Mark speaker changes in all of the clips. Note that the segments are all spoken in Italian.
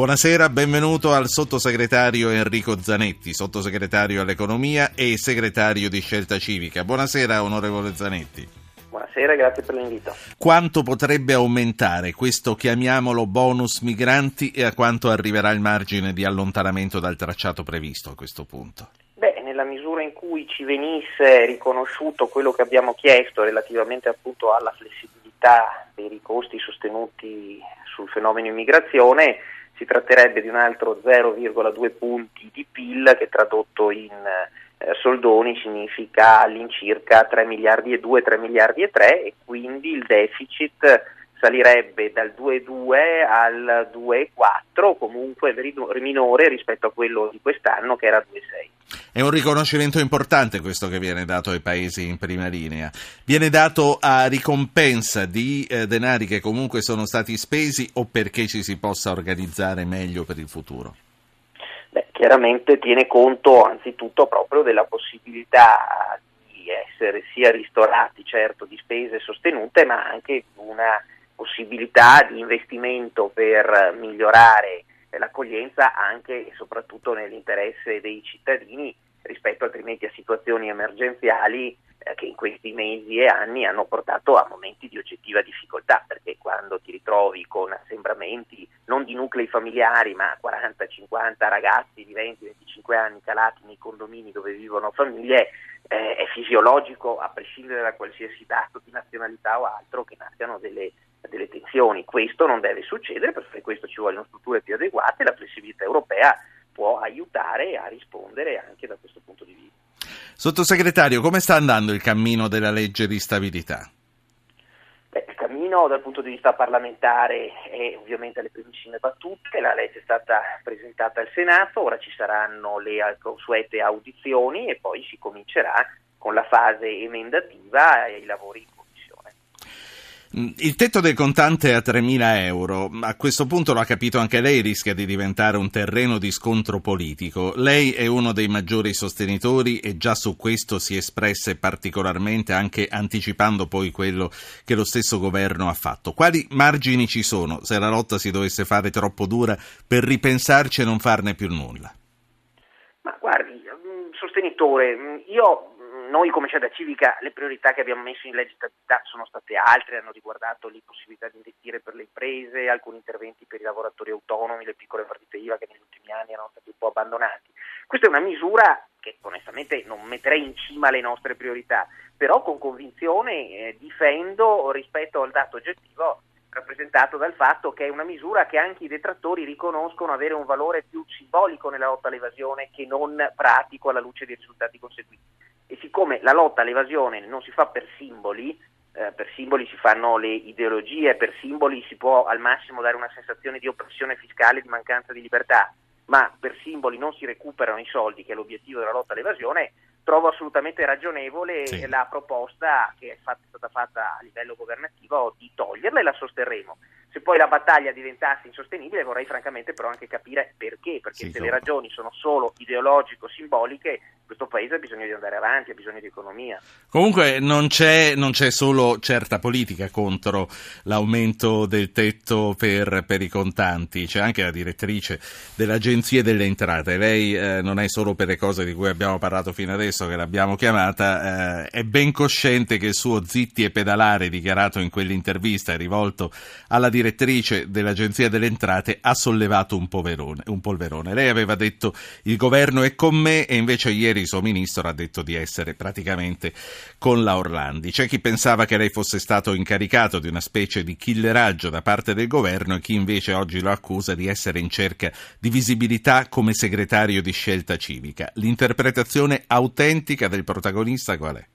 Speaker 1: Buonasera, benvenuto al sottosegretario Enrico Zanetti, sottosegretario all'economia e segretario di Scelta Civica. Buonasera onorevole Zanetti.
Speaker 2: Buonasera, grazie per l'invito.
Speaker 1: Quanto potrebbe aumentare questo, chiamiamolo, bonus migranti e a quanto arriverà il margine di allontanamento dal tracciato previsto a questo punto?
Speaker 2: Beh, nella misura in cui ci venisse riconosciuto quello che abbiamo chiesto relativamente appunto alla flessibilità per i costi sostenuti sul fenomeno immigrazione, si tratterebbe di un altro 0,2 punti di PIL che tradotto in eh, soldoni significa all'incirca 3 miliardi e 2, 3 miliardi e 3 e quindi il deficit salirebbe dal 2,2 al 2,4 comunque minore rispetto a quello di quest'anno che era 2,6.
Speaker 1: È un riconoscimento importante questo che viene dato ai paesi in prima linea. Viene dato a ricompensa di eh, denari che comunque sono stati spesi o perché ci si possa organizzare meglio per il futuro?
Speaker 2: Beh, chiaramente tiene conto anzitutto proprio della possibilità di essere sia ristorati certo di spese sostenute ma anche una possibilità di investimento per migliorare l'accoglienza anche e soprattutto nell'interesse dei cittadini rispetto altrimenti a situazioni emergenziali eh, che in questi mesi e anni hanno portato a momenti di oggettiva difficoltà, perché quando ti ritrovi con assembramenti non di nuclei familiari, ma 40-50 ragazzi di 20-25 anni calati nei condomini dove vivono famiglie, eh, è fisiologico, a prescindere da qualsiasi dato di nazionalità o altro, che nascano delle delle tensioni. Questo non deve succedere, per questo ci vogliono strutture più adeguate e la flessibilità europea può aiutare a rispondere anche da questo punto di vista.
Speaker 1: Sottosegretario, come sta andando il cammino della legge di stabilità?
Speaker 2: Beh, il cammino dal punto di vista parlamentare è ovviamente alle primissime battute, la legge è stata presentata al Senato, ora ci saranno le consuete audizioni e poi si comincerà con la fase emendativa e i lavori
Speaker 1: il tetto del contante a 3.000 euro. A questo punto, lo ha capito anche lei, rischia di diventare un terreno di scontro politico. Lei è uno dei maggiori sostenitori e già su questo si espresse particolarmente, anche anticipando poi quello che lo stesso governo ha fatto. Quali margini ci sono se la lotta si dovesse fare troppo dura per ripensarci e non farne più nulla?
Speaker 2: Ma guardi, mm, sostenitore, mm, io noi come scelta civica le priorità che abbiamo messo in legge sono state altre, hanno riguardato le possibilità di investire per le imprese, alcuni interventi per i lavoratori autonomi, le piccole partite IVA che negli ultimi anni erano stati un po' abbandonati. Questa è una misura che onestamente non metterei in cima alle nostre priorità, però con convinzione eh, difendo rispetto al dato oggettivo rappresentato dal fatto che è una misura che anche i detrattori riconoscono avere un valore più simbolico nella lotta all'evasione che non pratico alla luce dei risultati conseguiti e siccome la lotta all'evasione non si fa per simboli, eh, per simboli si fanno le ideologie, per simboli si può al massimo dare una sensazione di oppressione fiscale di mancanza di libertà, ma per simboli non si recuperano i soldi, che è l'obiettivo della lotta all'evasione, trovo assolutamente ragionevole sì. la proposta che è, fatta, stata fatta a livello governativo di toglierla e la sosterremo. Se poi la battaglia diventasse insostenibile vorrei francamente però anche capire perché, perché sì, se le ragioni sono solo ideologico-simboliche questo paese ha bisogno di andare avanti, ha bisogno di economia.
Speaker 1: Comunque non c'è, non c'è solo certa politica contro l'aumento del tetto per, per, i contanti, c'è anche la direttrice dell'Agenzia delle Entrate. Lei eh, non è solo per le cose di cui abbiamo parlato fino adesso che l'abbiamo chiamata, eh, è ben cosciente che il suo zitti e pedalare dichiarato in quell'intervista rivolto alla direttrice dell'Agenzia delle Entrate ha sollevato un, poverone, un polverone. Lei aveva detto il governo è con me e invece ieri il suo ministro ha detto di essere praticamente con la Orlandi. C'è chi pensava che lei fosse stato incaricato di una specie di killeraggio da parte del governo e chi invece oggi lo accusa di essere in cerca di visibilità come segretario di scelta civica. L'interpretazione autentica del protagonista qual è?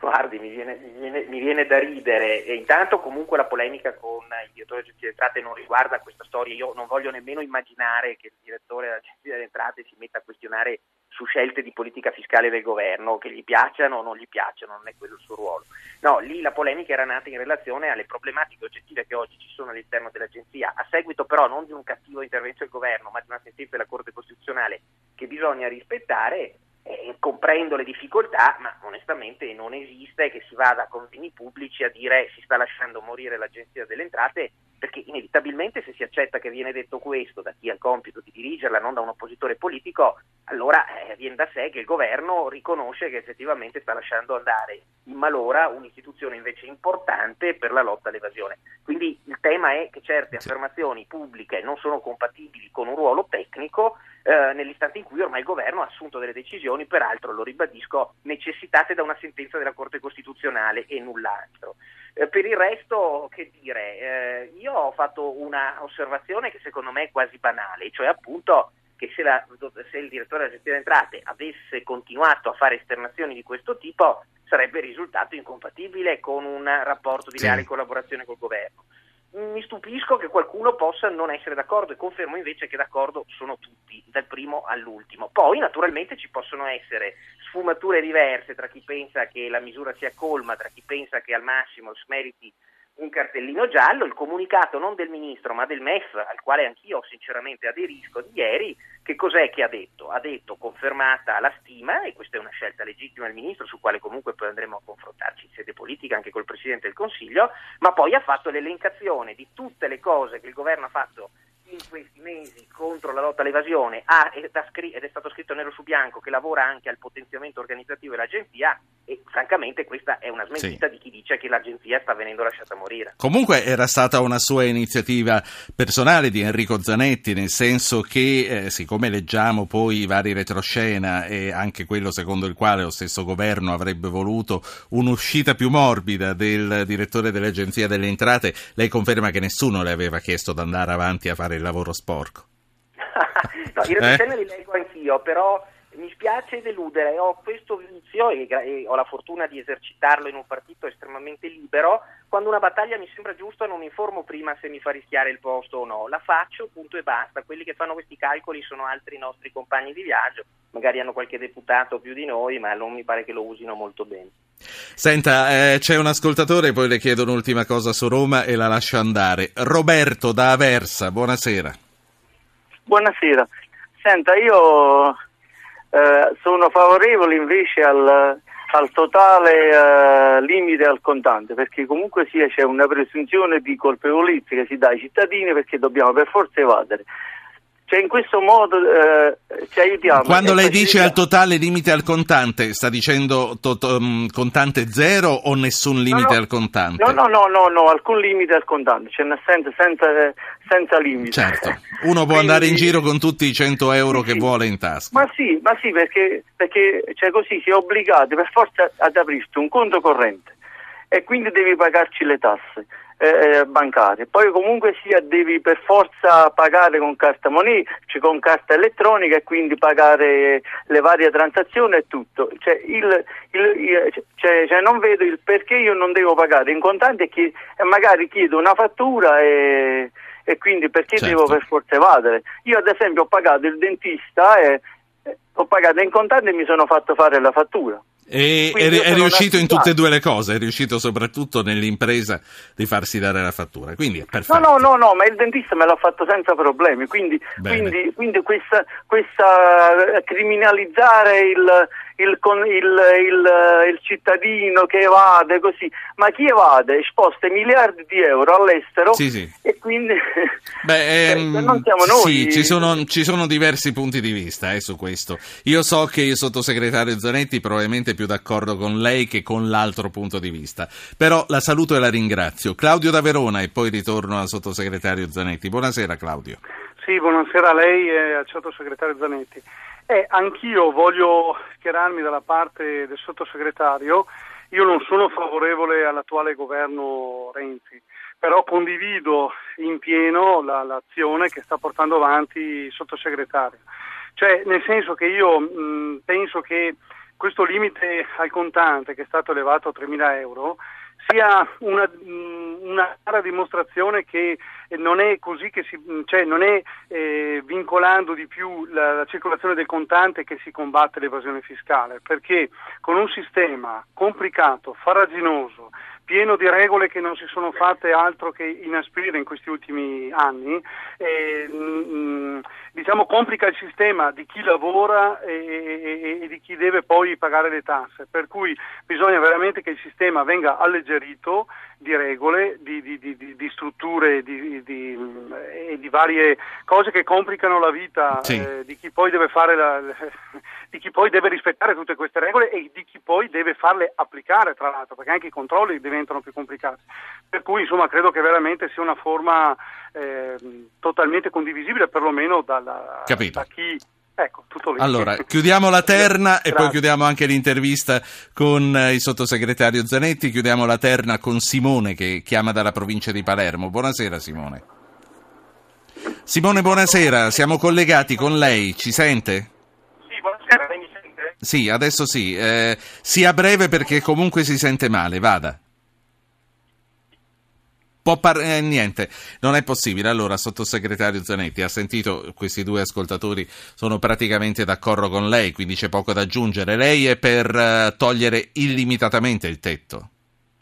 Speaker 2: Guardi, mi viene, mi, viene, mi viene, da ridere. E intanto comunque la polemica con il direttore dell'Agenzia delle Entrate non riguarda questa storia. Io non voglio nemmeno immaginare che il direttore dell'Agenzia delle Entrate si metta a questionare su scelte di politica fiscale del governo, che gli piacciono o non gli piacciono, non è quello il suo ruolo. No, lì la polemica era nata in relazione alle problematiche oggettive che oggi ci sono all'interno dell'agenzia, a seguito però non di un cattivo intervento del governo, ma di una sentenza della Corte Costituzionale che bisogna rispettare. Eh, comprendo le difficoltà, ma onestamente non esiste che si vada con beni pubblici a dire si sta lasciando morire l'Agenzia delle Entrate perché inevitabilmente se si accetta che viene detto questo da chi ha il compito di dirigerla, non da un oppositore politico, allora eh, viene da sé che il governo riconosce che effettivamente sta lasciando andare in malora un'istituzione invece importante per la lotta all'evasione. Quindi il tema è che certe affermazioni pubbliche non sono compatibili con un ruolo tecnico eh, nell'istante in cui ormai il governo ha assunto delle decisioni, peraltro lo ribadisco, necessitate da una sentenza della Corte Costituzionale e null'altro. Eh, per il resto, che dire, eh, io ho fatto una osservazione che secondo me è quasi banale, cioè appunto che se, la, se il direttore della gestione entrate avesse continuato a fare esternazioni di questo tipo sarebbe risultato incompatibile con un rapporto di leale collaborazione col governo mi stupisco che qualcuno possa non essere d'accordo e confermo invece che d'accordo sono tutti, dal primo all'ultimo. Poi naturalmente ci possono essere sfumature diverse tra chi pensa che la misura sia colma, tra chi pensa che al massimo smeriti un cartellino giallo, il comunicato non del ministro ma del MEF, al quale anch'io sinceramente aderisco di ieri, che cos'è che ha detto? Ha detto confermata la stima, e questa è una scelta legittima del ministro, su quale comunque poi andremo a confrontarci in sede politica anche col Presidente del Consiglio, ma poi ha fatto l'elencazione di tutte le cose che il governo ha fatto in questi mesi contro la lotta all'evasione ha, ed, è stato scritto nero su bianco che lavora anche al potenziamento organizzativo dell'agenzia e francamente questa è una smentita sì. di chi dice che l'agenzia sta venendo lasciata morire.
Speaker 1: Comunque era stata una sua iniziativa personale di Enrico Zanetti, nel senso che eh, siccome leggiamo poi i vari retroscena e anche quello secondo il quale lo stesso governo avrebbe voluto un'uscita più morbida del direttore dell'agenzia delle entrate, lei conferma che nessuno le aveva chiesto di andare avanti a fare il lavoro sporco.
Speaker 2: no, i retroscena eh? li leggo anch'io, però mi spiace deludere, ho questo vizio e, e, ho la fortuna di esercitarlo in un partito estremamente libero, quando una battaglia mi sembra giusta non mi informo prima se mi fa rischiare il posto o no, la faccio, punto e basta, quelli che fanno questi calcoli sono altri nostri compagni di viaggio, magari hanno qualche deputato più di noi, ma non mi pare che lo usino molto bene.
Speaker 1: Senta, eh, c'è un ascoltatore, poi le chiedo un'ultima cosa su Roma e la lascio andare. Roberto da Aversa, buonasera.
Speaker 3: Buonasera. Senta, io eh, sono favorevole invece al, al totale eh, limite al contante perché comunque sia c'è una presunzione di colpevolezza che si dà ai cittadini perché dobbiamo per forza evadere cioè in questo modo eh, ci aiutiamo.
Speaker 1: Quando lei dice al totale limite al contante, sta dicendo to- to- um, contante zero o nessun limite no, no, al contante?
Speaker 3: No, no, no, no, no, alcun limite al contante, cioè nel senso senza, senza limite.
Speaker 1: Certo, uno può Quindi, andare in giro con tutti i 100 euro sì, che vuole in tasca.
Speaker 3: Ma sì, ma sì perché, perché cioè così si è obbligati per forza ad aprirti un conto corrente e quindi devi pagarci le tasse eh, bancarie. Poi comunque sia devi per forza pagare con carta money, cioè con carta elettronica e quindi pagare le varie transazioni e tutto. Cioè, il, il, cioè, cioè non vedo il perché io non devo pagare in contanti e, e magari chiedo una fattura e, e quindi perché certo. devo per forza evadere. Io ad esempio ho pagato il dentista e ho pagato in contanti e mi sono fatto fare la fattura.
Speaker 1: E è, è riuscito in tutte e due le cose, è riuscito soprattutto nell'impresa di farsi dare la fattura. Quindi è perfetto.
Speaker 3: No, no, no, no ma il dentista me l'ha fatto senza problemi. Quindi, quindi, quindi questa, questa eh, criminalizzare il, il, il, il, cittadino che evade così, ma chi evade sposta miliardi di euro all'estero
Speaker 1: sì, sì.
Speaker 3: e quindi
Speaker 1: Beh, ehm, non siamo noi. Sì, ci sono, ci sono diversi punti di vista eh, su questo. Io so che il sottosegretario Zanetti probabilmente è più d'accordo con lei che con l'altro punto di vista, però la saluto e la ringrazio. Claudio da Verona e poi ritorno al sottosegretario Zanetti. Buonasera Claudio.
Speaker 4: Sì, buonasera a lei e al sottosegretario Zanetti. Eh, anch'io voglio schierarmi dalla parte del sottosegretario. Io non sono favorevole all'attuale governo Renzi, però condivido in pieno la, l'azione che sta portando avanti il sottosegretario. Cioè, nel senso che io mh, penso che questo limite al contante che è stato elevato a 3.000 euro sia una, una chiara dimostrazione che non è così che si, cioè non è eh, vincolando di più la, la, circolazione del contante che si combatte l'evasione fiscale, perché con un sistema complicato, farraginoso, pieno di regole che non si sono fatte altro che inasprire in questi ultimi anni, eh, mh, diciamo complica il sistema di chi lavora e, e, e, di chi deve poi pagare le tasse, per cui bisogna veramente che il sistema venga alleggerito di regole, di, di, di, di strutture e di, varie cose che complicano la vita sì. eh, di chi poi deve fare la, di chi poi deve rispettare tutte queste regole e di chi poi deve farle applicare, tra l'altro, perché anche i controlli diventano più complicati. Per cui insomma credo che veramente sia una forma eh, totalmente condivisibile, perlomeno dalla, da chi Ecco, tutto lì.
Speaker 1: Allora, chiudiamo la terna e poi chiudiamo anche l'intervista con eh, il sottosegretario Zanetti, chiudiamo la terna con Simone che chiama dalla provincia di Palermo. Buonasera Simone. Simone, buonasera, siamo collegati con lei, ci sente?
Speaker 5: Sì, buonasera, lei mi sente?
Speaker 1: Sì, adesso sì, eh, sia breve perché comunque si sente male, vada. Par- eh, niente, non è possibile. Allora, sottosegretario Zanetti, ha sentito questi due ascoltatori, sono praticamente d'accordo con lei, quindi c'è poco da aggiungere. Lei è per uh, togliere illimitatamente il tetto?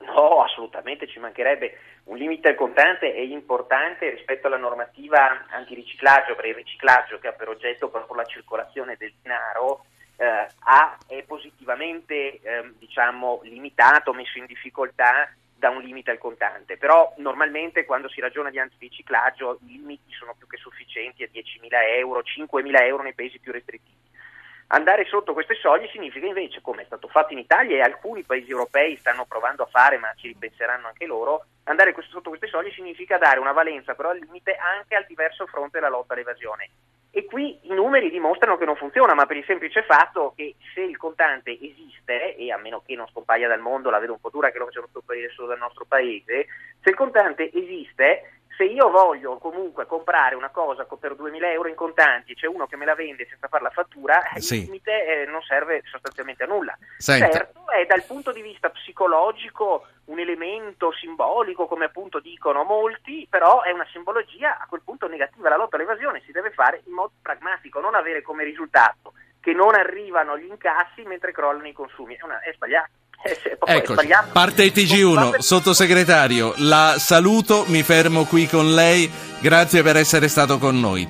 Speaker 2: No, assolutamente, ci mancherebbe. Un limite al contante è importante rispetto alla normativa antiriciclaggio, per il riciclaggio che ha per oggetto proprio la circolazione del denaro, eh, ha, è positivamente eh, diciamo, limitato, messo in difficoltà da un limite al contante, però normalmente quando si ragiona di antiriciclaggio i limiti sono più che sufficienti a 10.000 euro, 5.000 euro nei paesi più restrittivi. Andare sotto queste soglie significa invece, come è stato fatto in Italia e alcuni paesi europei stanno provando a fare, ma ci ripenseranno anche loro, andare sotto queste soglie significa dare una valenza però al limite anche al diverso fronte della lotta all'evasione. E qui i numeri dimostrano che non funziona, ma per il semplice fatto che se il contante esiste, e a meno che non scompaia dal mondo, la vedo un po' dura che lo facciano scomparire solo dal nostro paese, se il contante esiste, se io voglio comunque comprare una cosa per 2.000 euro in contanti e c'è uno che me la vende senza fare la fattura, sì. il limite eh, non serve sostanzialmente a nulla.
Speaker 1: Senta.
Speaker 2: Certo, è dal punto di vista psicologico un elemento simbolico, come appunto dicono molti, però è una simbologia a quel punto negativa. La lotta all'evasione si deve fare in modo pragmatico, non avere come risultato che non arrivano gli incassi mentre crollano i consumi. È, una, è sbagliato.
Speaker 1: Ecco, parte il TG1, sottosegretario, la saluto, mi fermo qui con lei, grazie per essere stato con noi.